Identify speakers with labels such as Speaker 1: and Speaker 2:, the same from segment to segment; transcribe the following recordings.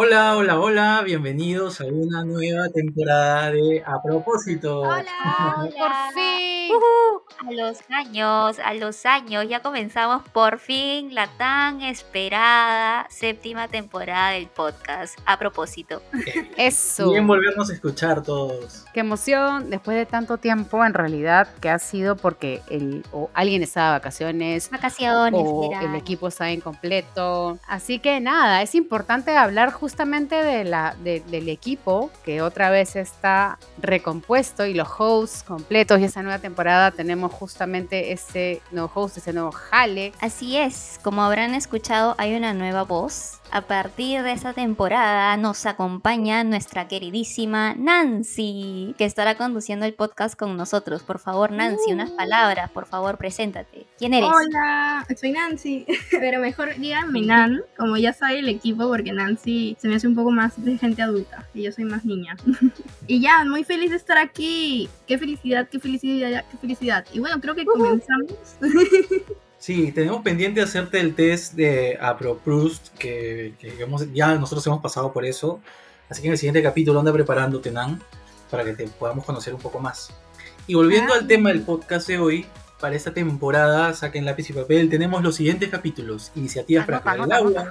Speaker 1: Hola, hola, hola, bienvenidos a una nueva temporada de A propósito.
Speaker 2: Hola,
Speaker 3: Por fin.
Speaker 2: A los años, a los años, ya comenzamos por fin la tan esperada séptima temporada del podcast. A propósito.
Speaker 3: Eso.
Speaker 1: Bien volvernos a escuchar todos.
Speaker 3: Qué emoción después de tanto tiempo, en realidad, que ha sido porque el, o alguien estaba de vacaciones
Speaker 2: Vacaciones,
Speaker 3: o el equipo estaba incompleto. Así que nada, es importante hablar justamente de la, de- del equipo que otra vez está recompuesto y los hosts completos y esa nueva temporada tenemos justamente ese nuevo host, ese nuevo jale.
Speaker 2: Así es, como habrán escuchado, hay una nueva voz. A partir de esta temporada nos acompaña nuestra queridísima Nancy, que estará conduciendo el podcast con nosotros. Por favor, Nancy, unas palabras, por favor, preséntate. ¿Quién eres?
Speaker 4: Hola, soy Nancy, pero mejor díganme Nan, como ya sabe el equipo, porque Nancy se me hace un poco más de gente adulta y yo soy más niña. y ya, muy feliz de estar aquí. Qué felicidad, qué felicidad, qué felicidad. Y bueno, creo que comenzamos.
Speaker 1: Sí, tenemos pendiente hacerte el test de AproPrust, que, que hemos- ya nosotros hemos pasado por eso. Así que en el siguiente capítulo anda preparándote, Nan, para que te podamos conocer un poco más. Y volviendo al tema del podcast de hoy, para esta temporada, saquen lápiz y papel, tenemos los siguientes capítulos. Iniciativas para cuidar el agua,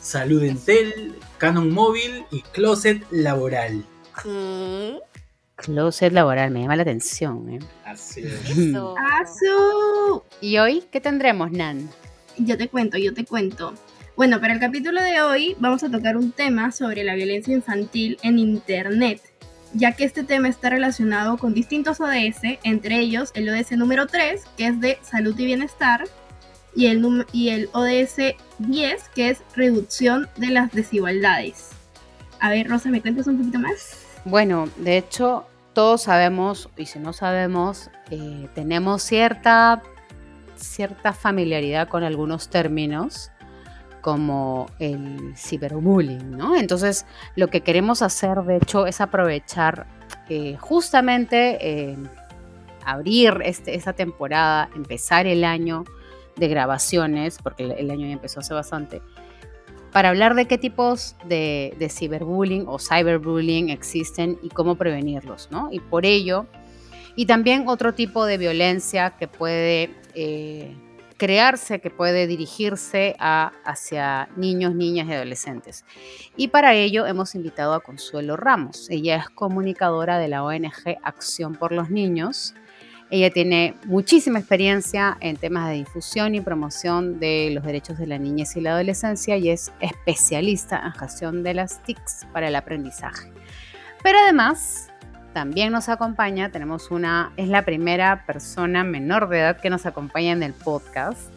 Speaker 1: Salud Entel, Canon Móvil y Closet Laboral.
Speaker 2: ¿Qué?
Speaker 3: Closet laboral, me llama la atención. ¿eh?
Speaker 1: Así es.
Speaker 2: Eso.
Speaker 4: ¡Asu!
Speaker 3: ¿Y hoy qué tendremos, Nan?
Speaker 4: Yo te cuento, yo te cuento. Bueno, para el capítulo de hoy vamos a tocar un tema sobre la violencia infantil en Internet, ya que este tema está relacionado con distintos ODS, entre ellos el ODS número 3, que es de salud y bienestar, y el, y el ODS 10, que es reducción de las desigualdades. A ver, Rosa, ¿me cuentas un poquito más?
Speaker 3: Bueno, de hecho, todos sabemos, y si no sabemos, eh, tenemos cierta, cierta familiaridad con algunos términos, como el ciberbullying, ¿no? Entonces, lo que queremos hacer, de hecho, es aprovechar eh, justamente eh, abrir este, esta temporada, empezar el año de grabaciones, porque el, el año ya empezó hace bastante, para hablar de qué tipos de, de ciberbullying o cyberbullying existen y cómo prevenirlos, ¿no? Y por ello, y también otro tipo de violencia que puede eh, crearse, que puede dirigirse a, hacia niños, niñas y adolescentes. Y para ello hemos invitado a Consuelo Ramos. Ella es comunicadora de la ONG Acción por los Niños. Ella tiene muchísima experiencia en temas de difusión y promoción de los derechos de la niñez y la adolescencia y es especialista en gestión de las TICs para el aprendizaje. Pero además, también nos acompaña, tenemos una, es la primera persona menor de edad que nos acompaña en el podcast.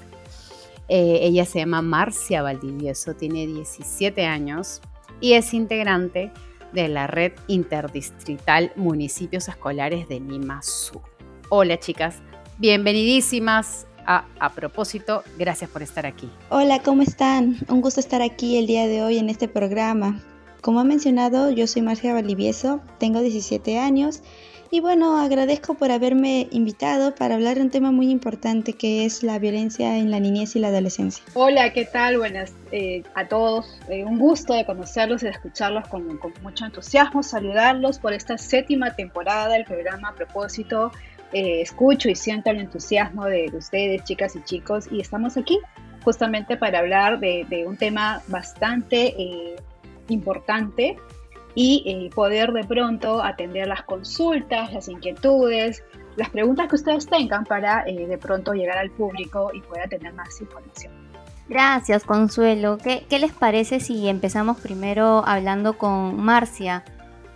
Speaker 3: Eh, ella se llama Marcia Valdivieso, tiene 17 años y es integrante de la red interdistrital Municipios Escolares de Lima Sur. Hola chicas, bienvenidísimas a A propósito, gracias por estar aquí.
Speaker 5: Hola, ¿cómo están? Un gusto estar aquí el día de hoy en este programa. Como ha mencionado, yo soy Marcia Valivieso, tengo 17 años y bueno, agradezco por haberme invitado para hablar de un tema muy importante que es la violencia en la niñez y la adolescencia.
Speaker 6: Hola, ¿qué tal? Buenas eh, a todos. Eh, un gusto de conocerlos y de escucharlos con, con mucho entusiasmo, saludarlos por esta séptima temporada del programa a propósito. Eh, escucho y siento el entusiasmo de, de ustedes, chicas y chicos, y estamos aquí justamente para hablar de, un tema bastante eh, importante y eh, poder de pronto atender las consultas, las inquietudes, las preguntas que ustedes tengan para de pronto llegar al público y poder tener más información.
Speaker 2: Gracias, Consuelo. ¿Qué, qué les parece si empezamos primero hablando con Marcia?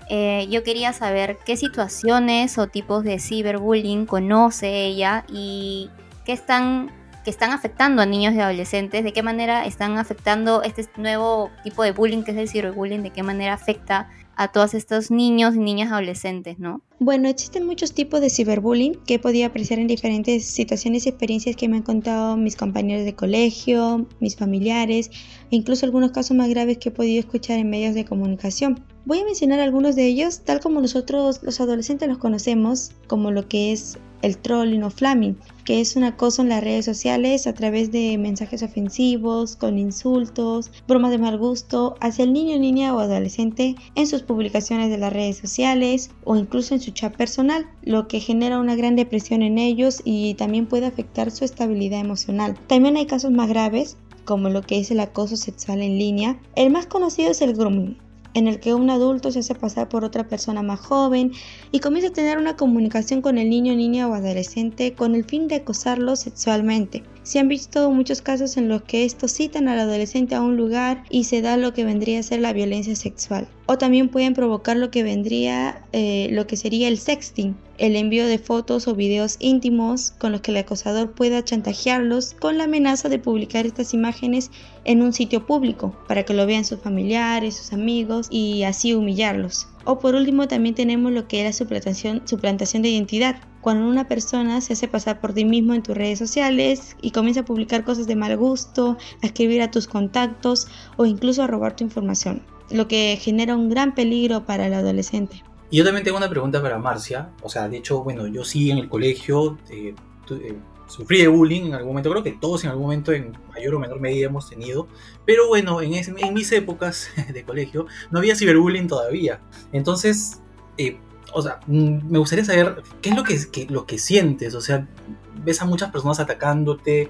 Speaker 2: Eh, yo quería saber qué situaciones o tipos de ciberbullying conoce ella y qué están, que están afectando a niños y adolescentes, de qué manera están afectando este nuevo tipo de bullying que es el ciberbullying, de qué manera afecta a todos estos niños y niñas adolescentes, ¿no?
Speaker 5: Bueno, existen muchos tipos de ciberbullying que he podido apreciar en diferentes situaciones y experiencias que me han contado mis compañeros de colegio, mis familiares e incluso algunos casos más graves que he podido escuchar en medios de comunicación. Voy a mencionar algunos de ellos tal como nosotros los adolescentes los conocemos, como lo que es el trolling o flaming, que es un acoso en las redes sociales a través de mensajes ofensivos, con insultos, bromas de mal gusto hacia el niño, niña o adolescente en sus publicaciones de las redes sociales o incluso en su chat personal, lo que genera una gran depresión en ellos y también puede afectar su estabilidad emocional. También hay casos más graves como lo que es el acoso sexual en línea. El más conocido es el grooming, en el que un adulto se hace pasar por otra persona más joven y comienza a tener una comunicación con el niño, niña o adolescente con el fin de acosarlo sexualmente. Se han visto muchos casos en los que estos citan al adolescente a un lugar y se da lo que vendría a ser la violencia sexual. O también pueden provocar lo que vendría, eh, lo que sería el sexting, el envío de fotos o videos íntimos con los que el acosador pueda chantajearlos con la amenaza de publicar estas imágenes en un sitio público para que lo vean sus familiares, sus amigos y así humillarlos. O por último también tenemos lo que es la suplantación, suplantación de identidad, cuando una persona se hace pasar por ti mismo en tus redes sociales y comienza a publicar cosas de mal gusto, a escribir a tus contactos o incluso a robar tu información, lo que genera un gran peligro para el adolescente.
Speaker 1: Y yo también tengo una pregunta para Marcia, o sea, de hecho, bueno, yo sí en el colegio eh, eh, sufrí de bullying en algún momento, creo que todos en algún momento en mayor o menor medida hemos tenido, pero bueno, en, en mis épocas de colegio no había ciberbullying todavía. Entonces, eh, o sea, mm, me gustaría saber qué es lo que, lo que sientes, o sea, ves a muchas personas atacándote.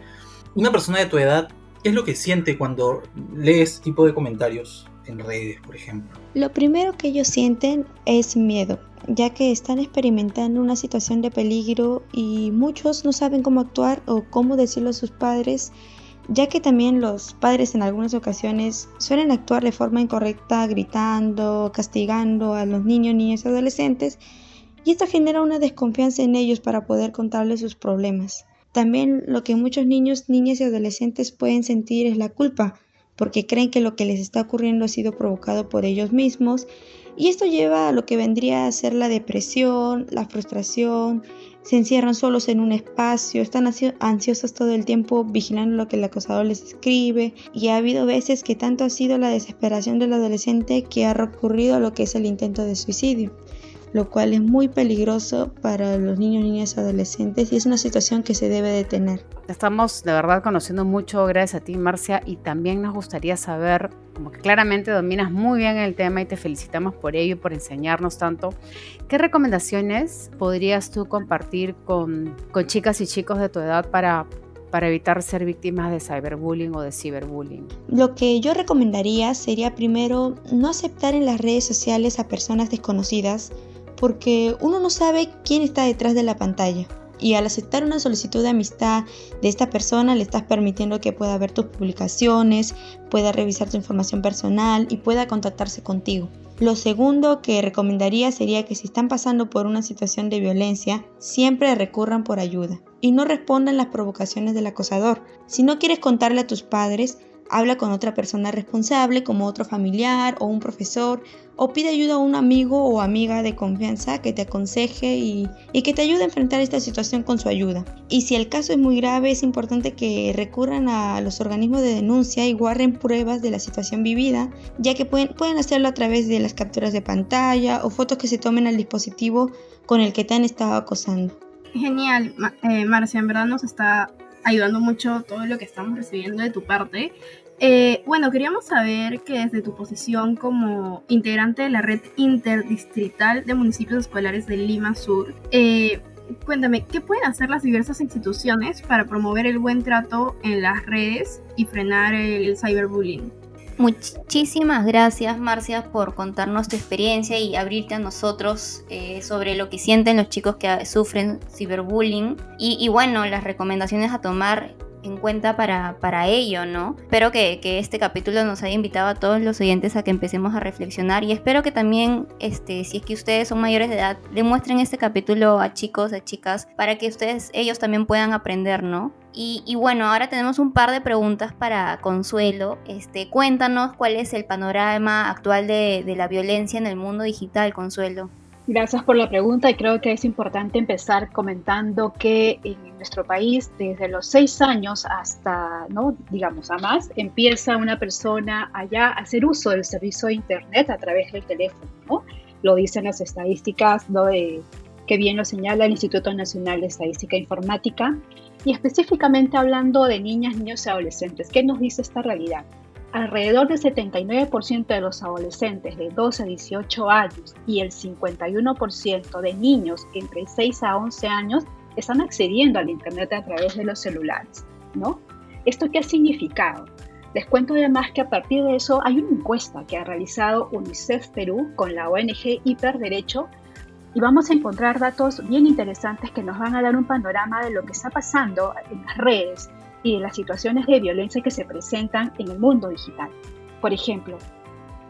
Speaker 1: Una persona de tu edad, ¿qué es lo que siente cuando lees este tipo de comentarios en redes, por ejemplo?
Speaker 5: Lo primero que ellos sienten es miedo, ya que están experimentando una situación de peligro y muchos no saben cómo actuar o cómo decirlo a sus padres, ya que también los padres en algunas ocasiones suelen actuar de forma incorrecta gritando, castigando a los niños, niñas y adolescentes, y esto genera una desconfianza en ellos para poder contarles sus problemas. También lo que muchos niños, niñas y adolescentes pueden sentir es la culpa, porque creen que lo que les está ocurriendo ha sido provocado por ellos mismos. Y esto lleva a lo que vendría a ser la depresión, la frustración, se encierran solos en un espacio, están ansiosos todo el tiempo vigilando lo que el acosador les escribe. Y ha habido veces que tanto ha sido la desesperación del adolescente que ha recurrido a lo que es el intento de suicidio lo cual es muy peligroso para los niños, niñas y adolescentes y es una situación que se debe detener.
Speaker 3: Estamos de verdad conociendo mucho gracias a ti, Marcia, y también nos gustaría saber, como que claramente dominas muy bien el tema y te felicitamos por ello y por enseñarnos tanto, ¿qué recomendaciones podrías tú compartir con, con chicas y chicos de tu edad para, para evitar ser víctimas de cyberbullying o de ciberbullying?
Speaker 5: Lo que yo recomendaría sería primero no aceptar en las redes sociales a personas desconocidas porque uno no sabe quién está detrás de la pantalla. Y al aceptar una solicitud de amistad de esta persona, le estás permitiendo que pueda ver tus publicaciones, pueda revisar tu información personal y pueda contactarse contigo. Lo segundo que recomendaría sería que si están pasando por una situación de violencia, siempre recurran por ayuda y no respondan las provocaciones del acosador. Si no quieres contarle a tus padres, habla con otra persona responsable como otro familiar o un profesor o pide ayuda a un amigo o amiga de confianza que te aconseje y, que te ayude a enfrentar esta situación con su ayuda. Y si el caso es muy grave es importante que recurran a los organismos de denuncia y guarden pruebas de la situación vivida ya que pueden, pueden hacerlo a través de las capturas de pantalla o fotos que se tomen al dispositivo con el que te han estado acosando.
Speaker 4: Genial, eh, Marcia, en verdad nos está ayudando mucho todo lo que estamos recibiendo de tu parte. Eh, bueno, queríamos saber que desde tu posición como integrante de la red interdistrital de municipios escolares de Lima Sur, eh, cuéntame, ¿qué pueden hacer las diversas instituciones para promover el buen trato en las redes y frenar el cyberbullying?
Speaker 2: Muchísimas gracias, Marcia, por contarnos tu experiencia y abrirte a nosotros eh, sobre lo que sienten los chicos que sufren ciberbullying. Y, y bueno, las recomendaciones a tomar en cuenta para, para ello, ¿no? Espero que, que, este capítulo nos haya invitado a todos los oyentes a que empecemos a reflexionar y espero que también, este, si es que ustedes son mayores de edad, le muestren este capítulo a chicos, a chicas, para que ustedes, ellos también puedan aprender, ¿no? Y, y, bueno, ahora tenemos un par de preguntas para Consuelo. Este, cuéntanos cuál es el panorama actual de, de la violencia en el mundo digital, Consuelo.
Speaker 6: Gracias por la pregunta y creo que es importante empezar comentando que en nuestro país desde los seis años hasta, no, digamos, a más, empieza una persona allá a hacer uso del servicio de Internet a través del teléfono, ¿no? Lo dicen las estadísticas, ¿no? que bien lo señala el Instituto Nacional de Estadística e Informática, y específicamente hablando de niñas, niños y adolescentes. ¿Qué nos dice esta realidad? alrededor del 79% de los adolescentes de 12 a 18 años y el 51% de niños entre 6 a 11 años están accediendo al Internet a través de los celulares, ¿no? ¿Esto qué ha significado? Les cuento además que a partir de eso hay una encuesta que ha realizado UNICEF Perú con la ONG Hiperderecho y vamos a encontrar datos bien interesantes que nos van a dar un panorama de lo que está pasando en las redes y de las situaciones de violencia que se presentan en el mundo digital. Por ejemplo,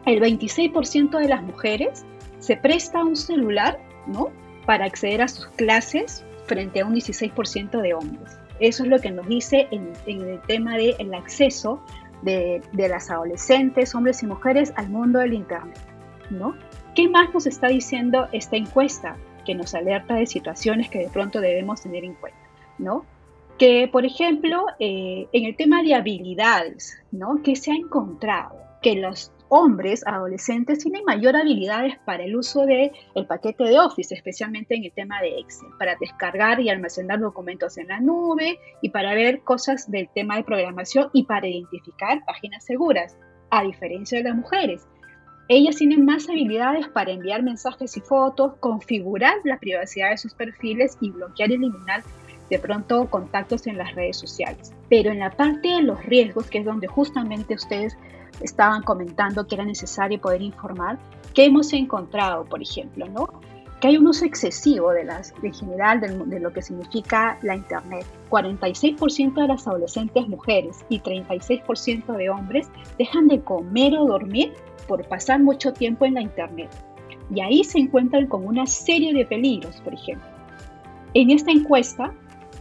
Speaker 6: el 26% de las mujeres se presta un celular ¿no? para acceder a sus clases frente a un 16% de hombres. Eso es lo que nos dice en, el tema del acceso de, de, las adolescentes, hombres y mujeres al mundo del Internet. ¿no? ¿Qué más nos está diciendo esta encuesta que nos alerta de situaciones que de pronto debemos tener en cuenta? ¿no? que, por ejemplo, eh, en el tema de habilidades, ¿no? que se ha encontrado que los hombres adolescentes tienen mayor habilidades para el uso del el paquete de Office, especialmente en el tema de Excel, para descargar y almacenar documentos en la nube y para ver cosas del tema de programación y para identificar páginas seguras, a diferencia de las mujeres. Ellas tienen más habilidades para enviar mensajes y fotos, configurar la privacidad de sus perfiles y bloquear y eliminar de pronto contactos en las redes sociales. Pero en la parte de los riesgos, que es donde justamente ustedes estaban comentando que era necesario poder informar, ¿qué hemos encontrado, por ejemplo? ¿no? Que hay un uso excesivo de las, en general de, de lo que significa la Internet. 46% de las adolescentes mujeres y 36% de hombres dejan de comer o dormir por pasar mucho tiempo en la Internet. Y ahí se encuentran con una serie de peligros, por ejemplo. En esta encuesta,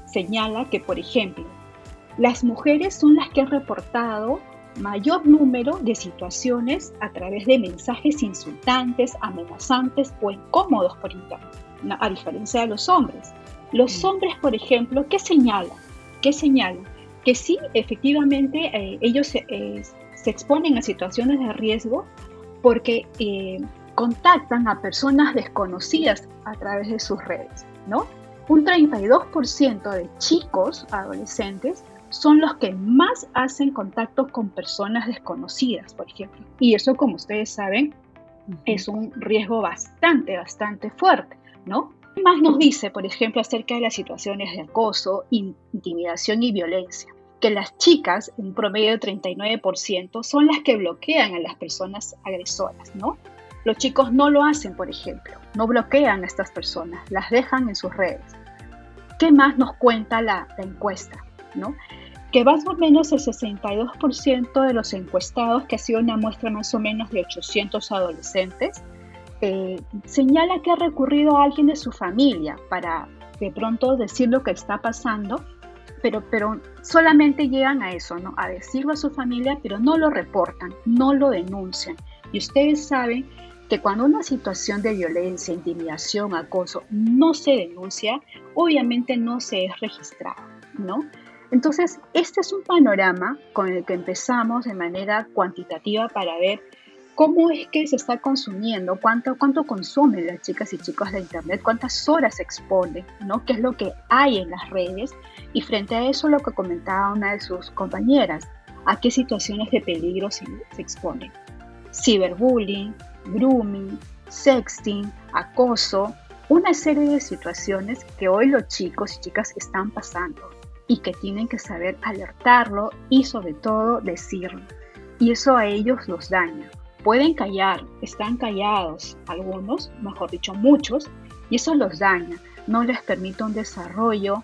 Speaker 6: señala que, por ejemplo, las mujeres son las que han reportado mayor número de situaciones a través de mensajes insultantes, amenazantes o incómodos por internet, a diferencia de los hombres. Los mm. hombres, por ejemplo, ¿qué señalan? ¿Qué señalan? Que sí, efectivamente, eh, ellos eh, se exponen a situaciones de riesgo porque eh, contactan a personas desconocidas a través de sus redes, ¿no? Un 32% de chicos adolescentes son los que más hacen contacto con personas desconocidas, por ejemplo. Y eso, como ustedes saben, es un riesgo bastante, bastante fuerte, ¿no? ¿Qué más nos dice, por ejemplo, acerca de las situaciones de acoso, intimidación y violencia? Que las chicas, en promedio de 39%, son las que bloquean a las personas agresoras, ¿no? Los chicos no lo hacen, por ejemplo, no bloquean a estas personas, las dejan en sus redes. ¿Qué más nos cuenta la, encuesta? ¿no? Que más o menos el 62% de los encuestados, que ha sido una muestra más o menos de 800 adolescentes, eh, señala que ha recurrido a alguien de su familia para de pronto decir lo que está pasando, pero, pero solamente llegan a eso, ¿no? a decirlo a su familia, pero no lo reportan, no lo denuncian. Y ustedes saben que cuando una situación de violencia, intimidación, acoso no se denuncia, obviamente no se es registrado, ¿no? Entonces, este es un panorama con el que empezamos de manera cuantitativa para ver cómo es que se está consumiendo, cuánto, cuánto consumen las chicas y chicos de Internet, cuántas horas se exponen, ¿no? qué es lo que hay en las redes y frente a eso lo que comentaba una de sus compañeras, a qué situaciones de peligro se, se exponen. Ciberbullying, grooming, sexting, acoso, una serie de situaciones que hoy los chicos y chicas están pasando y que tienen que saber alertarlo y sobre todo decirlo. Y eso a ellos los daña. Pueden callar, están callados algunos, mejor dicho muchos, y eso los daña. No les permite un desarrollo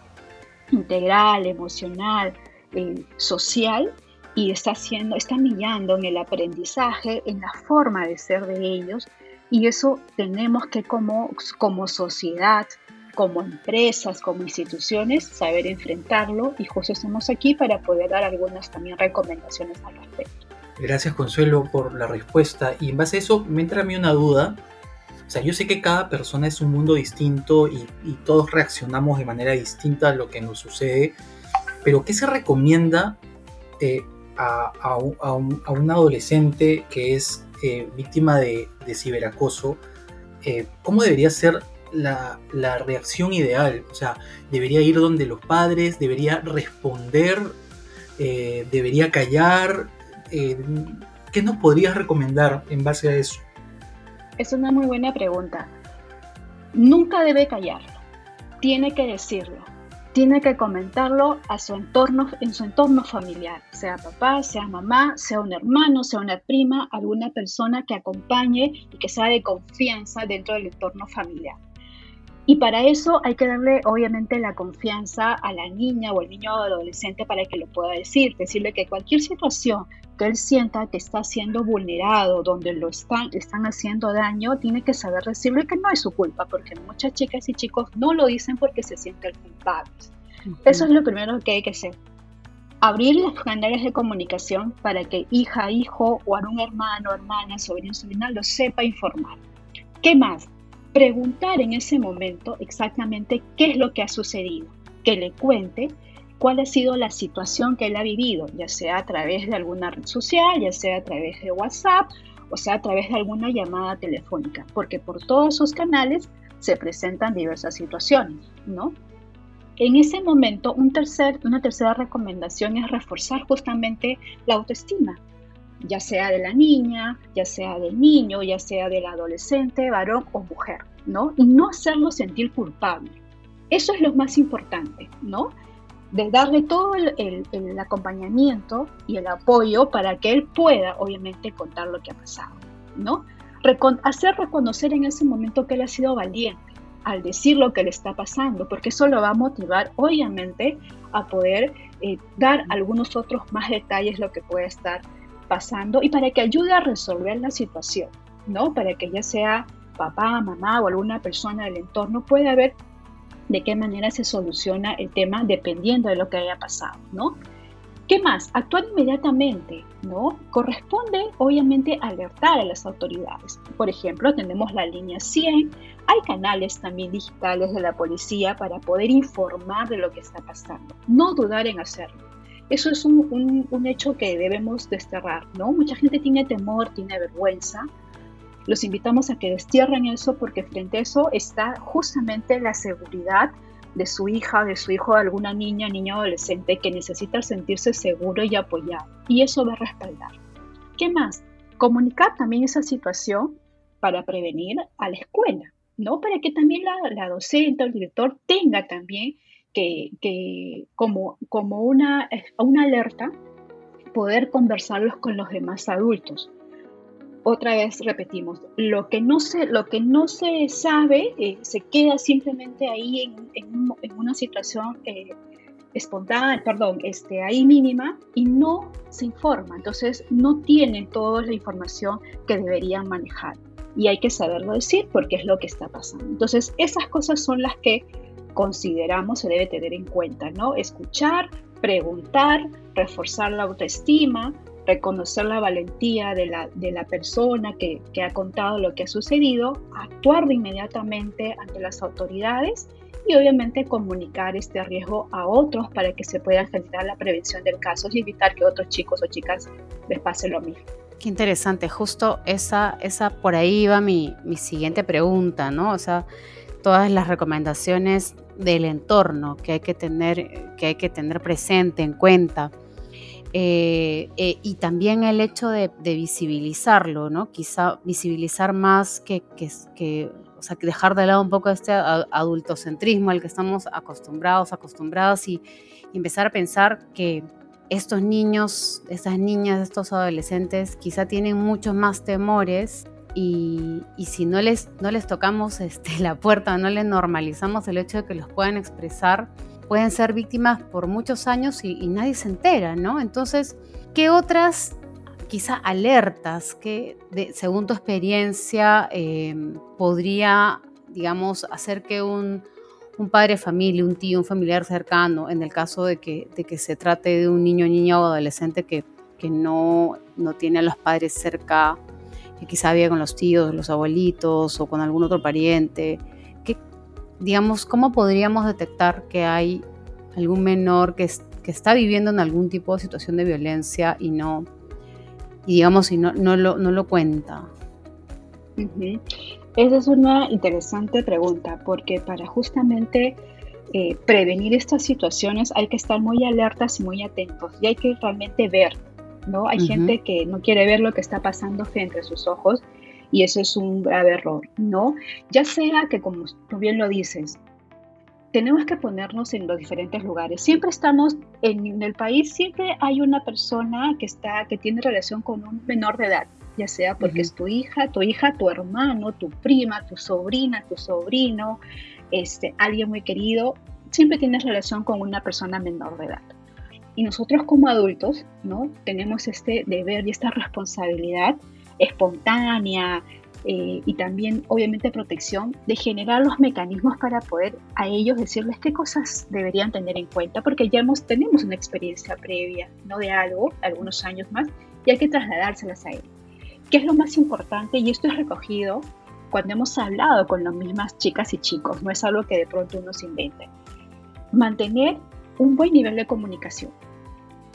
Speaker 6: integral, emocional, eh, social y está haciendo, está millando en el aprendizaje, en la forma de ser de ellos y eso tenemos que como, como sociedad, como empresas, como instituciones, saber enfrentarlo y justo estamos aquí para poder dar algunas también recomendaciones al respecto.
Speaker 1: Gracias Consuelo por la respuesta y en base a eso me entra a mí una duda. O sea, yo sé que cada persona es un mundo distinto y, todos reaccionamos de manera distinta a lo que nos sucede, pero ¿qué se recomienda eh, a, un, adolescente que es eh, víctima de, ciberacoso, eh, ¿cómo debería ser la, reacción ideal? O sea, ¿debería ir donde los padres? ¿Debería responder? ¿Debería callar? ¿Qué nos podrías recomendar en base a eso?
Speaker 6: Es una muy buena pregunta. Nunca debe callar, tiene que decirlo tiene que comentarlo a su entorno, en su entorno familiar, sea papá, sea mamá, sea un hermano, sea una prima, alguna persona que acompañe y que sea de confianza dentro del entorno familiar. Y para eso hay que darle obviamente la confianza a la niña o el niño o adolescente para que lo pueda decir, decirle que cualquier situación que él sienta que está siendo vulnerado, donde lo están, están haciendo daño, tiene que saber decirle que no es su culpa, porque muchas chicas y chicos no lo dicen porque se sienten culpables. Eso es lo primero que hay que hacer. Abrir los canales de comunicación para que hija, hijo o algún hermano, hermana, sobrino, sobrina lo sepa informar. ¿Qué más? Preguntar en ese momento exactamente qué es lo que ha sucedido, que le cuente cuál ha sido la situación que él ha vivido, ya sea a través de alguna red social, ya sea a través de WhatsApp, o sea a través de alguna llamada telefónica, porque por todos esos canales se presentan diversas situaciones, ¿no? En ese momento, una tercera recomendación es reforzar justamente la autoestima, ya sea de la niña, ya sea del niño, ya sea del adolescente, varón o mujer, ¿no? Y no hacerlo sentir culpable. Eso es lo más importante, ¿no? De darle todo el, acompañamiento y el apoyo para que él pueda, obviamente, contar lo que ha pasado, ¿no? hacer reconocer en ese momento que él ha sido valiente al decir lo que le está pasando, porque eso lo va a motivar, obviamente, a poder eh, dar algunos otros más detalles lo que puede estar pasando y para que ayude a resolver la situación, ¿no? Para que ya sea papá, mamá o alguna persona del entorno pueda ver de qué manera se soluciona el tema dependiendo de lo que haya pasado, ¿no? ¿Qué más? Actuar inmediatamente, ¿no? Corresponde, obviamente, alertar a las autoridades. Por ejemplo, tenemos la línea 100, hay canales también digitales de la policía para poder informar de lo que está pasando. No dudar en hacerlo. Eso es un, hecho que debemos desterrar, ¿no? Mucha gente tiene temor, tiene vergüenza. Los invitamos a que destierren eso porque frente a eso está justamente la seguridad de su hija, de su hijo, de alguna niña, niño adolescente que necesita sentirse seguro y apoyado. Y eso va a respaldar. ¿Qué más? Comunicar también esa situación para prevenir a la escuela, ¿no? Para que también la, la docente o el director tenga también que, como, como una, una alerta, poder conversarlos con los demás adultos. Otra vez repetimos, lo que no se, lo que no se sabe eh, se queda simplemente ahí en, en, una situación eh, espontánea, perdón, este, ahí mínima y no se informa. Entonces no tienen toda la información que deberían manejar. Y hay que saberlo decir porque es lo que está pasando. Entonces esas cosas son las que consideramos se debe tener en cuenta, ¿no? Escuchar, preguntar, reforzar la autoestima, reconocer la valentía de la, de la persona que, que, ha contado lo que ha sucedido, actuar inmediatamente ante las autoridades y obviamente comunicar este riesgo a otros para que se pueda generar la prevención del caso y evitar que otros chicos o chicas les pase lo mismo.
Speaker 3: Qué interesante, justo esa, esa por ahí va mi, mi siguiente pregunta, ¿no? O sea, todas las recomendaciones del entorno que hay que tener, que hay que tener presente en cuenta. Eh, eh, y también el hecho de, visibilizarlo, ¿no? Quizá visibilizar más que, que, sea, dejar de lado un poco este adultocentrismo al que estamos acostumbrados, acostumbrados y, empezar a pensar que estos niños, estas niñas, estos adolescentes quizá tienen muchos más temores y, si no les, no les tocamos este, la puerta, no les normalizamos el hecho de que los puedan expresar, pueden ser víctimas por muchos años y, nadie se entera, ¿no? Entonces, ¿qué otras quizá alertas que, según tu experiencia, em, podría, digamos, hacer que un, padre de familia, un tío, un familiar cercano, en el caso de que, de que se trate de un niño, niña o adolescente que, que no, no tiene a los padres cerca, quizá vive con los tíos, los abuelitos o con algún otro pariente, que, digamos, ¿cómo podríamos detectar que hay algún menor que, que está viviendo en algún tipo de situación de violencia y no, y digamos, y no, no, lo, no lo cuenta?
Speaker 6: Esa es una interesante pregunta porque para justamente eh, prevenir estas situaciones hay que estar muy alertas y muy atentos y hay que realmente ver, ¿no? Hay gente que no quiere ver lo que está pasando frente a sus ojos y eso es un grave error, ¿no? Ya sea que, como tú bien lo dices, tenemos que ponernos en los diferentes lugares. Siempre estamos en, el país, siempre hay una persona que está, que tiene relación con un menor de edad, ya sea porque es tu hija, tu hija, tu hermano, tu prima, tu sobrina, tu sobrino, este, alguien muy querido, siempre tienes relación con una persona menor de edad. Y nosotros como adultos, ¿no? Tenemos este deber y esta responsabilidad espontánea, eh, y también obviamente protección de generar los mecanismos para poder a ellos decirles qué cosas deberían tener en cuenta porque ya hemos, tenemos una experiencia previa no de algo, algunos años más y hay que trasladárselas a él. ¿Qué es lo más importante? Y esto es recogido cuando hemos hablado con las mismas chicas y chicos, no es algo que de pronto uno se invente. Mantener un buen nivel de comunicación.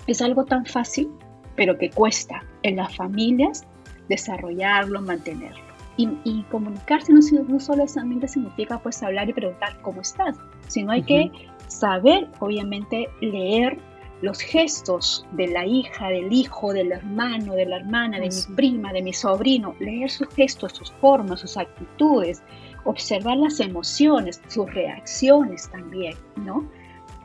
Speaker 6: Es algo tan fácil, pero que cuesta en las familias desarrollarlo, mantenerlo. Y, comunicarse no, no, solamente significa pues hablar y preguntar cómo estás, sino hay que saber, obviamente, leer los gestos de la hija, del hijo, del hermano, de la hermana, de mi prima, de mi sobrino, leer sus gestos, sus formas, sus actitudes, observar las emociones, sus reacciones también, ¿no?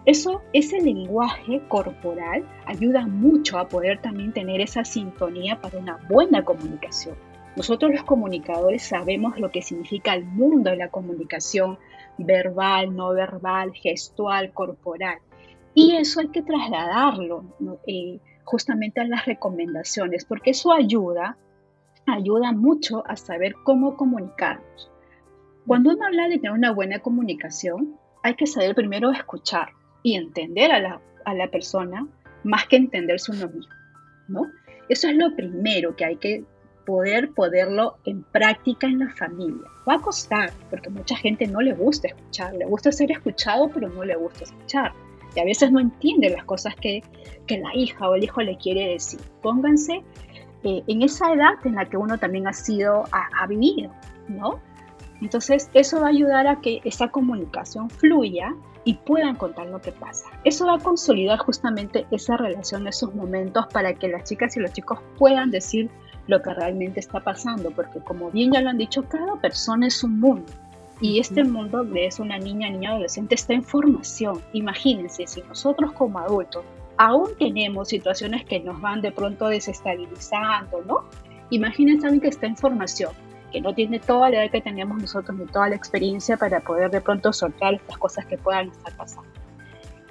Speaker 6: Eso, ese lenguaje corporal ayuda mucho a poder también tener esa sintonía para una buena comunicación. Nosotros los comunicadores sabemos lo que significa el mundo de la comunicación verbal, no verbal, gestual, corporal. Y eso hay que trasladarlo eh, justamente a las recomendaciones, porque eso ayuda, ayuda mucho a saber cómo comunicarnos. Cuando uno habla de tener una buena comunicación, hay que saber primero escuchar y entender a la, a la persona más que entenderse uno mismo, ¿no? Eso es lo primero que hay que poder ponerlo en práctica en la familia. Va a costar, porque mucha gente no le gusta escuchar, le gusta ser escuchado, pero no le gusta escuchar. Y a veces no entiende las cosas que, que la hija o el hijo le quiere decir. Pónganse eh, en esa edad en la que uno también ha sido, ha, ha vivido, ¿no? Entonces, eso va a ayudar a que esa comunicación fluya y puedan contar lo que pasa. Eso va a consolidar justamente esa relación, esos momentos para que las chicas y los chicos puedan decir lo que realmente está pasando, porque como bien ya lo han dicho, cada persona es un mundo. Y este mundo de es una niña, niña, adolescente está en formación. Imagínense, si nosotros como adultos aún tenemos situaciones que nos van de pronto desestabilizando, ¿no? Imagínense alguien que está en formación, que no tiene toda la edad que tenemos nosotros ni toda la experiencia para poder de pronto soltar estas cosas que puedan estar pasando.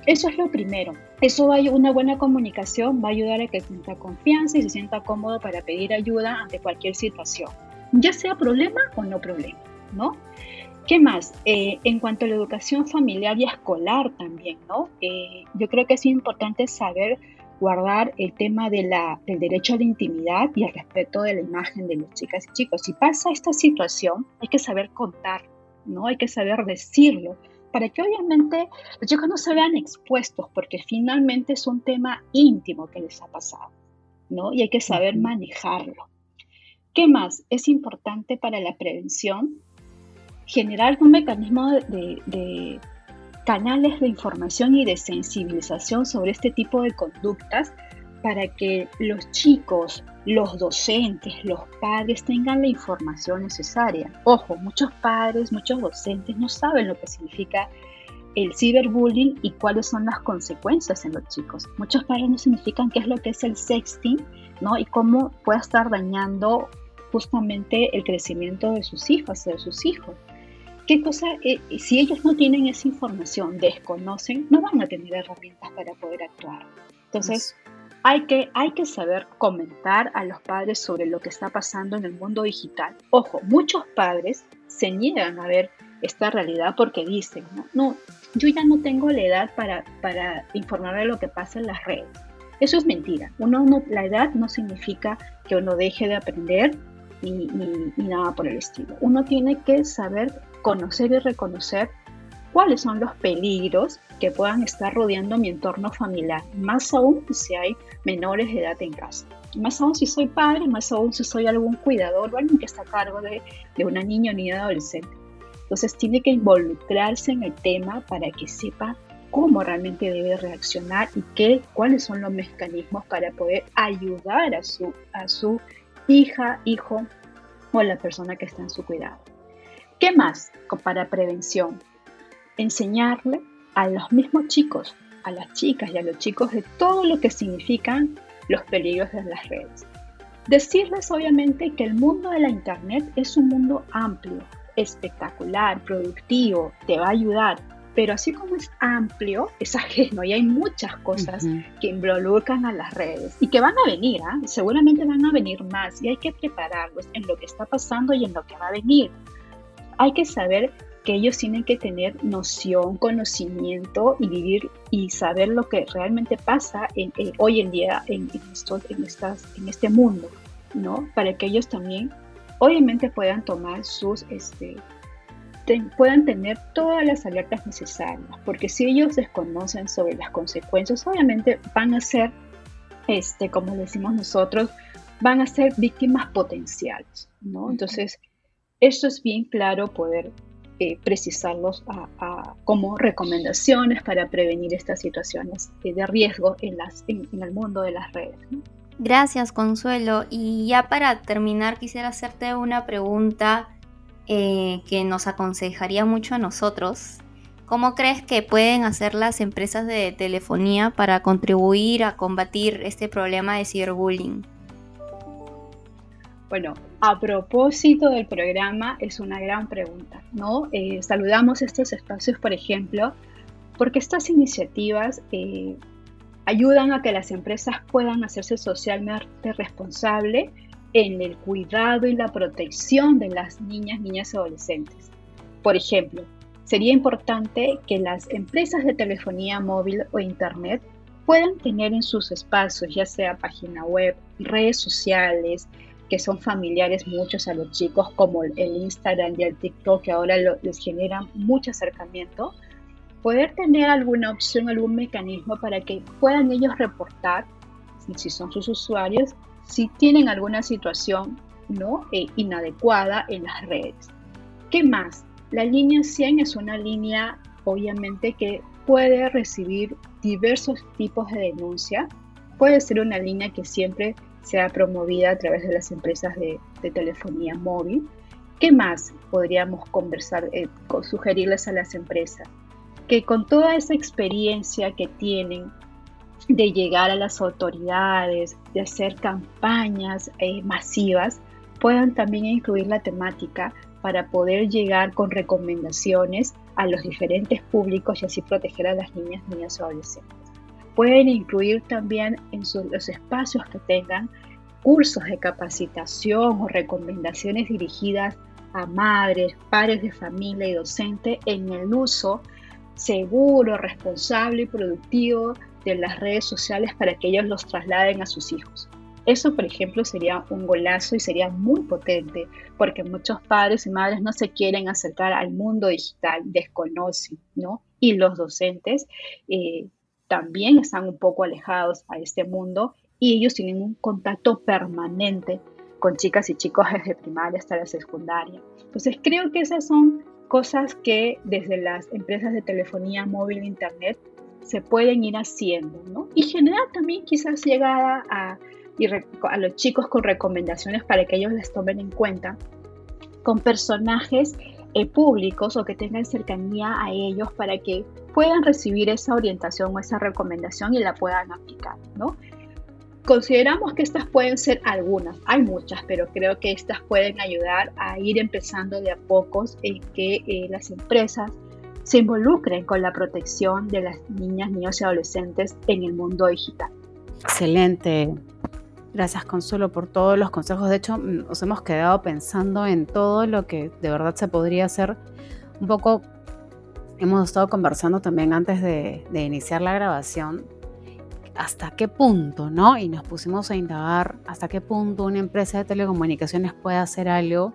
Speaker 6: Eso es lo primero. Eso va a, una buena comunicación va a ayudar a que sienta confianza y se sienta cómodo para pedir ayuda ante cualquier situación, ya sea problema o no problema, ¿no? ¿Qué más? Eh, en cuanto a la educación familiar y escolar también, ¿no? Eh, yo creo que es importante saber guardar el tema de la, del derecho a la intimidad y el respeto de la imagen de las chicas y chicos. Si pasa esta situación, hay que saber contar, ¿no? Hay que saber decirlo para que obviamente los chicos no se vean expuestos, porque finalmente es un tema íntimo que les ha pasado, ¿no? Y hay que saber manejarlo. ¿Qué más? Es importante para la prevención generar un mecanismo de, de canales de información y de sensibilización sobre este tipo de conductas para que los chicos, los docentes, los padres tengan la información necesaria. Ojo, muchos padres, muchos docentes no saben lo que significa el ciberbullying y cuáles son las consecuencias en los chicos. Muchos padres no significan qué es lo que es el sexting, ¿no? Y cómo puede estar dañando justamente el crecimiento de sus hijas de sus hijos. ¿Qué cosa? Eh, si ellos no tienen esa información, desconocen, no van a tener herramientas para poder actuar. Entonces, hay que, hay que saber comentar a los padres sobre lo que está pasando en el mundo digital. Ojo, muchos padres se niegan a ver esta realidad porque dicen, no, no yo ya no tengo la edad para, para informar de lo que pasa en las redes. Eso es mentira. Uno no, la edad no significa que uno deje de aprender ni, ni, nada por el estilo. Uno tiene que saber conocer y reconocer cuáles son los peligros que puedan estar rodeando mi entorno familiar, más aún si hay menores de edad en casa. Más aún si soy padre, más aún si soy algún cuidador o alguien que está a cargo de, de una niña o niña adolescente. Entonces tiene que involucrarse en el tema para que sepa cómo realmente debe reaccionar y qué, cuáles son los mecanismos para poder ayudar a su, a su hija, hijo o a la persona que está en su cuidado. ¿Qué más para prevención? Enseñarle a los mismos chicos, a las chicas y a los chicos de todo lo que significan los peligros de las redes. Decirles obviamente que el mundo de la Internet es un mundo amplio, espectacular, productivo, te va a ayudar, pero así como es amplio, es ajeno y hay muchas cosas que involucran a las redes y que van a venir, ¿ah? seguramente van a venir más y hay que prepararlos en lo que está pasando y en lo que va a venir. Hay que saber que ellos tienen que tener noción, conocimiento y vivir y saber lo que realmente pasa en, hoy en día en, en, estas, en este mundo, ¿no? Para que ellos también obviamente puedan tomar sus, este, puedan tener todas las alertas necesarias, porque si ellos desconocen sobre las consecuencias, obviamente van a ser, este, como decimos nosotros, van a ser víctimas potenciales, ¿no? Entonces, esto es bien claro poder eh, precisarlos como recomendaciones para prevenir estas situaciones de riesgo en, las, en, el mundo de las redes.
Speaker 2: Gracias, Consuelo. Y ya para terminar, quisiera hacerte una pregunta eh, que nos aconsejaría mucho a nosotros. ¿Cómo crees que pueden hacer las empresas de telefonía para contribuir a combatir este problema de ciberbullying?
Speaker 6: Bueno, a propósito del programa, es una gran pregunta, ¿no? Eh, saludamos estos espacios, por ejemplo, porque estas iniciativas eh, ayudan a que las empresas puedan hacerse socialmente responsables en el cuidado y la protección de las niñas, niñas y adolescentes. Por ejemplo, sería importante que las empresas de telefonía móvil o internet puedan tener en sus espacios, ya sea página web, redes sociales, que son familiares muchos a los chicos, como el Instagram y el TikTok, que ahora les generan mucho acercamiento, poder tener alguna opción, algún mecanismo para que puedan ellos reportar, si son sus usuarios, si tienen alguna situación ¿no? E inadecuada en las redes. ¿Qué más? La línea 100 es una línea obviamente que puede recibir diversos tipos de denuncia. Puede ser una línea que siempre sea promovida a través de las empresas de, telefonía móvil. ¿Qué más podríamos conversar, eh, sugerirles a las empresas? Que con toda esa experiencia que tienen de llegar a las autoridades, de hacer campañas eh, masivas, puedan también incluir la temática para poder llegar con recomendaciones a los diferentes públicos y así proteger a las niñas, niñas y adolescentes. Pueden incluir también en los espacios que tengan cursos de capacitación o recomendaciones dirigidas a madres, padres de familia y docentes en el uso seguro, responsable y productivo de las redes sociales para que ellos los trasladen a sus hijos. Eso, por ejemplo, sería un golazo y sería muy potente, porque muchos padres y madres no se quieren acercar al mundo digital, desconocen, ¿no? Y los docentes eh, también están un poco alejados a este mundo y ellos tienen un contacto permanente con chicas y chicos desde primaria hasta la secundaria. Entonces, creo que esas son cosas que desde las empresas de telefonía móvil e internet se pueden ir haciendo, ¿no? Y generar también quizás llegada a, a los chicos con recomendaciones para que ellos las tomen en cuenta, con personajes eh, públicos o que tengan cercanía a ellos para que puedan recibir esa orientación o esa recomendación y la puedan aplicar, ¿no? consideramos que estas pueden ser algunas, hay muchas, pero creo que estas pueden ayudar a ir empezando de a pocos en que eh, las empresas se involucren con la protección de las niñas, niños y adolescentes en el mundo digital.
Speaker 3: Excelente. Gracias Consuelo por todos los consejos. De hecho, nos hemos quedado pensando en todo lo que de verdad se podría hacer. Un poco hemos estado conversando también antes de, iniciar la grabación hasta qué punto, ¿no? Y nos pusimos a indagar hasta qué punto una empresa de telecomunicaciones puede hacer algo.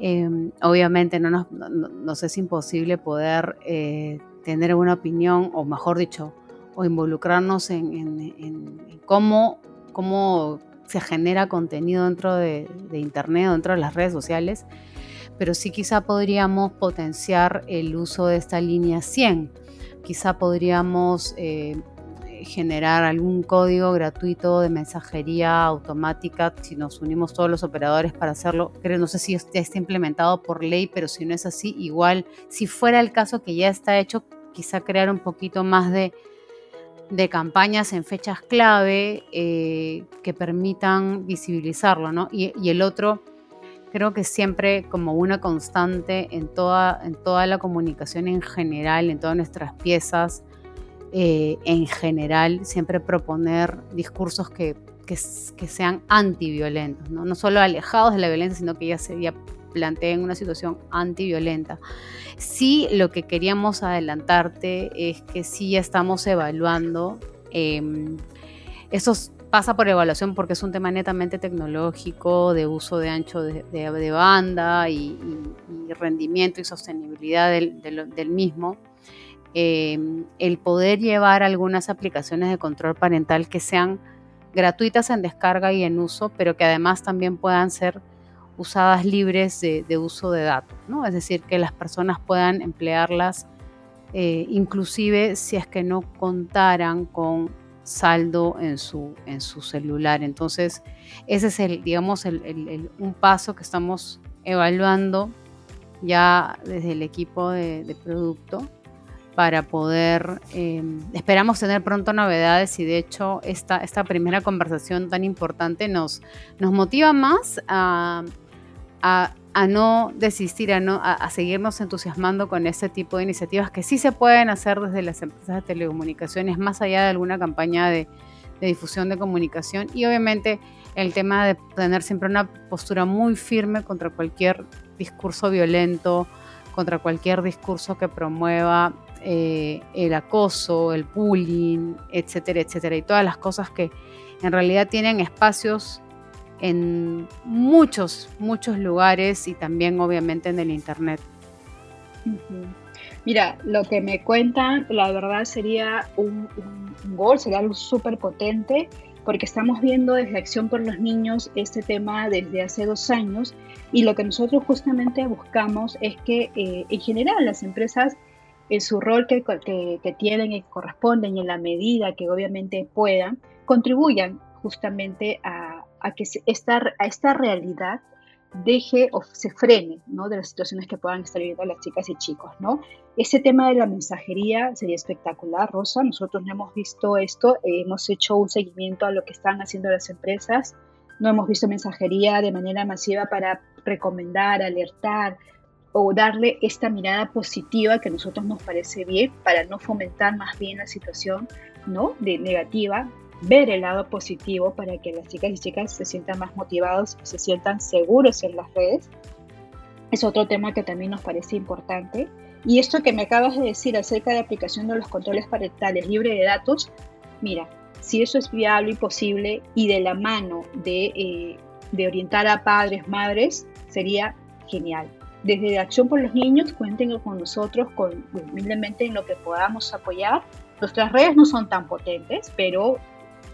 Speaker 3: Em, obviamente no nos, es imposible poder eh, tener una opinión, o mejor dicho, o involucrarnos en, cómo, cómo, se genera contenido dentro de, Internet, dentro de las redes sociales, pero sí quizá podríamos potenciar el uso de esta línea 100. Quizá podríamos eh, generar algún código gratuito de mensajería automática si nos unimos todos los operadores para hacerlo. Creo, no sé si ya está implementado por ley, pero si no es así, igual, si fuera el caso que ya está hecho, quizá crear un poquito más de, de campañas en fechas clave eh, que permitan visibilizarlo, ¿no? Y, el otro, creo que siempre como una constante en toda, en toda la comunicación en general, en todas nuestras piezas, eh, en general siempre proponer discursos que, que, sean antiviolentos, ¿no? no solo alejados de la violencia, sino que ya se planteen una situación antiviolenta. Sí, lo que queríamos adelantarte es que sí estamos evaluando, eh, pasa por evaluación porque es un tema netamente tecnológico, de uso de ancho de, de, banda y, rendimiento y sostenibilidad del, del mismo. Em, el poder llevar algunas aplicaciones de control parental que sean gratuitas en descarga y en uso, pero que además también puedan ser usadas libres de, uso de datos. Es decir, que las personas puedan emplearlas eh, inclusive si es que no contaran con saldo en su, en su celular. Entonces, ese es el, digamos, un paso que estamos evaluando ya desde el equipo de producto para poder, em, esperamos tener pronto novedades y de hecho esta, esta primera conversación tan importante nos, nos motiva más a, a, no desistir, a, no, a, seguirnos entusiasmando con este tipo de iniciativas que sí se pueden hacer desde las empresas de telecomunicaciones, más allá de alguna campaña de, de difusión de comunicación. Y obviamente el tema de tener siempre una postura muy firme contra cualquier discurso violento, contra cualquier discurso que promueva eh, el acoso, el bullying, etcétera, etcétera, y todas las cosas que en realidad tienen espacios en muchos, muchos lugares y también obviamente en el Internet.
Speaker 6: Mira, lo que me cuentan, la verdad sería un, gol, sería algo súper potente, porque estamos viendo desde Acción por los Niños este tema desde hace dos años y lo que nosotros justamente buscamos es que eh, en general las empresas en su rol que, que, tienen y corresponden y en la medida que obviamente puedan, contribuyan justamente a, a que esta, a esta realidad deje o se frene ¿no? de las situaciones que puedan estar viviendo las chicas y chicos. ¿no? Ese tema de la mensajería sería espectacular, Rosa. Nosotros no hemos visto esto, hemos hecho un seguimiento a lo que están haciendo las empresas. No hemos visto mensajería de manera masiva para recomendar, alertar, o darle esta mirada positiva que a nosotros nos parece bien para no fomentar más bien la situación ¿no? de negativa, ver el lado positivo para que las chicas y chicas se sientan más motivados, se sientan seguros en las redes. Es otro tema que también nos parece importante. Y esto que me acabas de decir acerca de aplicación de los controles parentales libre de datos, mira, si eso es viable y posible y de la mano de, eh, de orientar a padres, madres, sería genial desde Acción por los Niños cuenten con nosotros con, humildemente en lo que podamos apoyar. Nuestras redes no son tan potentes, pero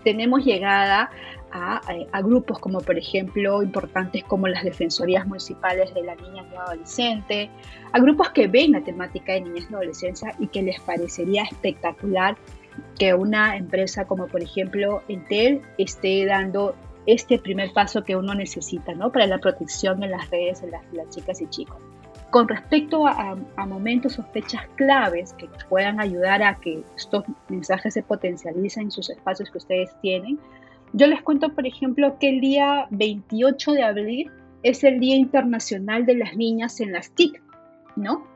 Speaker 6: tenemos llegada a, a, grupos como por ejemplo importantes como las Defensorías Municipales de la Niña y Adolescente, a grupos que ven la temática de niñez y adolescencia y que les parecería espectacular que una empresa como por ejemplo Entel esté dando este primer paso que uno necesita ¿no? para la protección en las redes de las, chicas y chicos. Con respecto a, momentos o fechas claves que puedan ayudar a que estos mensajes se potencialicen en sus espacios que ustedes tienen, Yo les cuento, por ejemplo, que el día 28 de abril es el Día Internacional de las Niñas en las TIC, ¿no?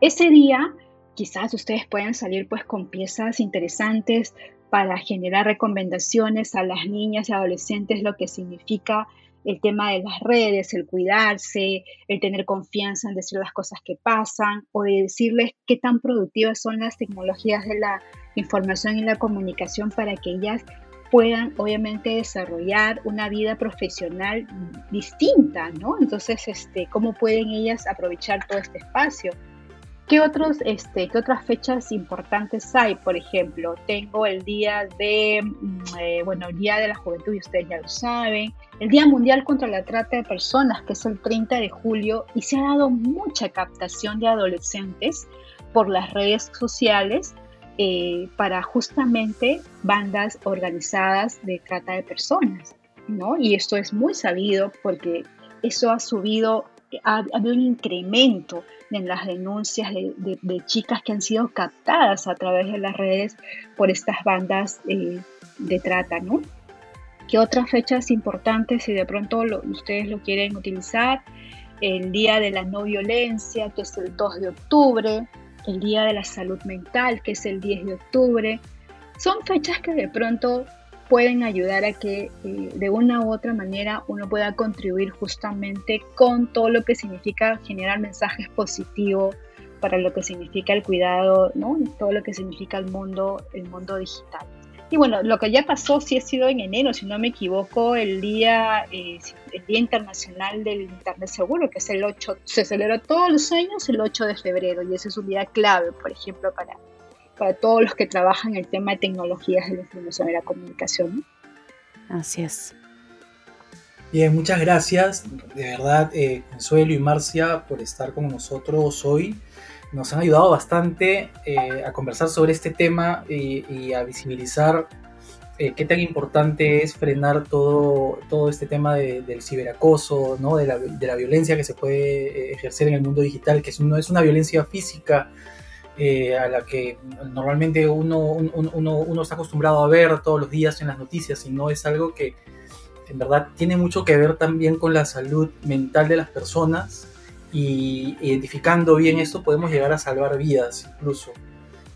Speaker 6: Ese día quizás ustedes puedan salir pues con piezas interesantes para generar recomendaciones a las niñas y adolescentes lo que significa el tema de las redes, el cuidarse, el tener confianza en decir las cosas que pasan o de decirles qué tan productivas son las tecnologías de la información y la comunicación para que ellas puedan obviamente desarrollar una vida profesional distinta, ¿no? Entonces, este, ¿cómo pueden ellas aprovechar todo este espacio? ¿Qué, otros, este, ¿Qué otras fechas importantes hay? Por ejemplo, tengo el día de, mm, eh, bueno, el Día de la Juventud, y ustedes ya lo saben, el Día Mundial contra la Trata de Personas, que es el 30 de julio, y se ha dado mucha captación de adolescentes por las redes sociales eh, para justamente bandas organizadas de trata de personas, ¿no? Y esto es muy sabido porque eso ha subido, ha, habido un incremento en las denuncias de, chicas que han sido captadas a través de las redes por estas bandas eh, de trata, ¿no? ¿Qué otras fechas importantes si de pronto ustedes lo quieren utilizar? El Día de la No Violencia, que es el 2 de octubre, el Día de la Salud Mental, que es el 10 de octubre. Son fechas que de pronto pueden ayudar a que eh, de una u otra manera uno pueda contribuir justamente con todo lo que significa generar mensajes positivos para lo que significa el cuidado, ¿no? todo lo que significa el mundo, el mundo digital. Y bueno, lo que ya pasó sí ha sido en enero, si no me equivoco, el día, eh, el día Internacional del Internet Seguro, que es el 8, se celebra todos los años el 8 de febrero y ese es un día clave, por ejemplo, para, para todos los que trabajan en el tema de tecnologías de la información y la comunicación.
Speaker 3: Así es.
Speaker 1: Bien, muchas gracias, de verdad, eh, Consuelo y Marcia, por estar con nosotros hoy nos han ayudado bastante eh, a conversar sobre este tema y, a visibilizar eh, qué tan importante es frenar todo, todo este tema del ciberacoso, ¿no? de, la, de, la, violencia que se puede eh, ejercer en el mundo digital, que es, no es una violencia física a la que normalmente uno, uno, uno, está acostumbrado a ver todos los días en las noticias, sino es algo que en verdad tiene mucho que ver también con la salud mental de las personas y identificando bien esto podemos llegar a salvar vidas incluso.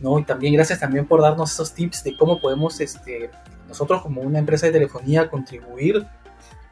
Speaker 1: ¿no? Y también gracias también por darnos esos tips de cómo podemos este, nosotros como una empresa de telefonía contribuir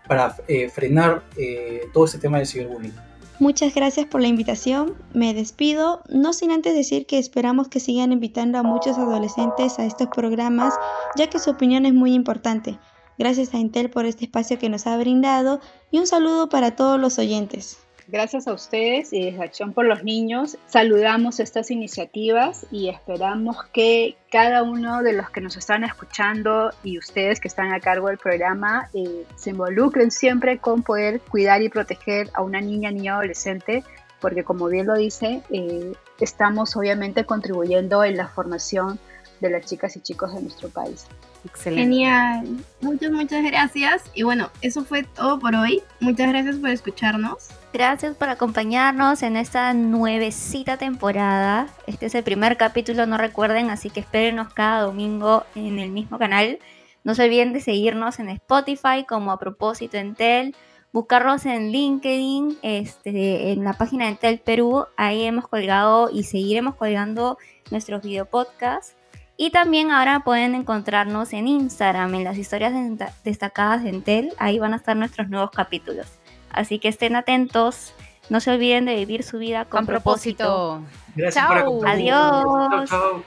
Speaker 1: para eh, frenar eh, todo este tema del ciberbullying.
Speaker 5: Muchas gracias por la invitación. Me despido, no sin antes decir que esperamos que sigan invitando a muchos adolescentes a estos programas, ya que su opinión es muy importante. Gracias a Intel por este espacio que nos ha brindado y un saludo para todos los oyentes.
Speaker 6: Gracias a ustedes y desde Acción por los Niños saludamos estas iniciativas y esperamos que cada uno de los que nos están escuchando y ustedes que están a cargo del programa eh, se involucren siempre con poder cuidar y proteger a una niña, niño, adolescente, porque como bien lo dice, eh, estamos obviamente contribuyendo en la formación de las chicas y chicos de nuestro país.
Speaker 4: Excelente. Genial. Muchas, muchas gracias. Y bueno, eso fue todo por hoy. Muchas gracias por escucharnos.
Speaker 2: Gracias por acompañarnos en esta nuevecita temporada. Este es el primer capítulo, no recuerden, así que espérenos cada domingo en el mismo canal. No se olviden de seguirnos en Spotify como a propósito Entel, buscarnos en LinkedIn, este, en la página de Entel Perú. Ahí hemos colgado y seguiremos colgando nuestros videopodcasts. Y también ahora pueden encontrarnos en Instagram, en las historias destacadas de Entel. Ahí van a estar nuestros nuevos capítulos. Así que estén atentos. No se olviden de vivir su vida con, propósito.
Speaker 1: Gracias
Speaker 2: Adiós.
Speaker 1: chao.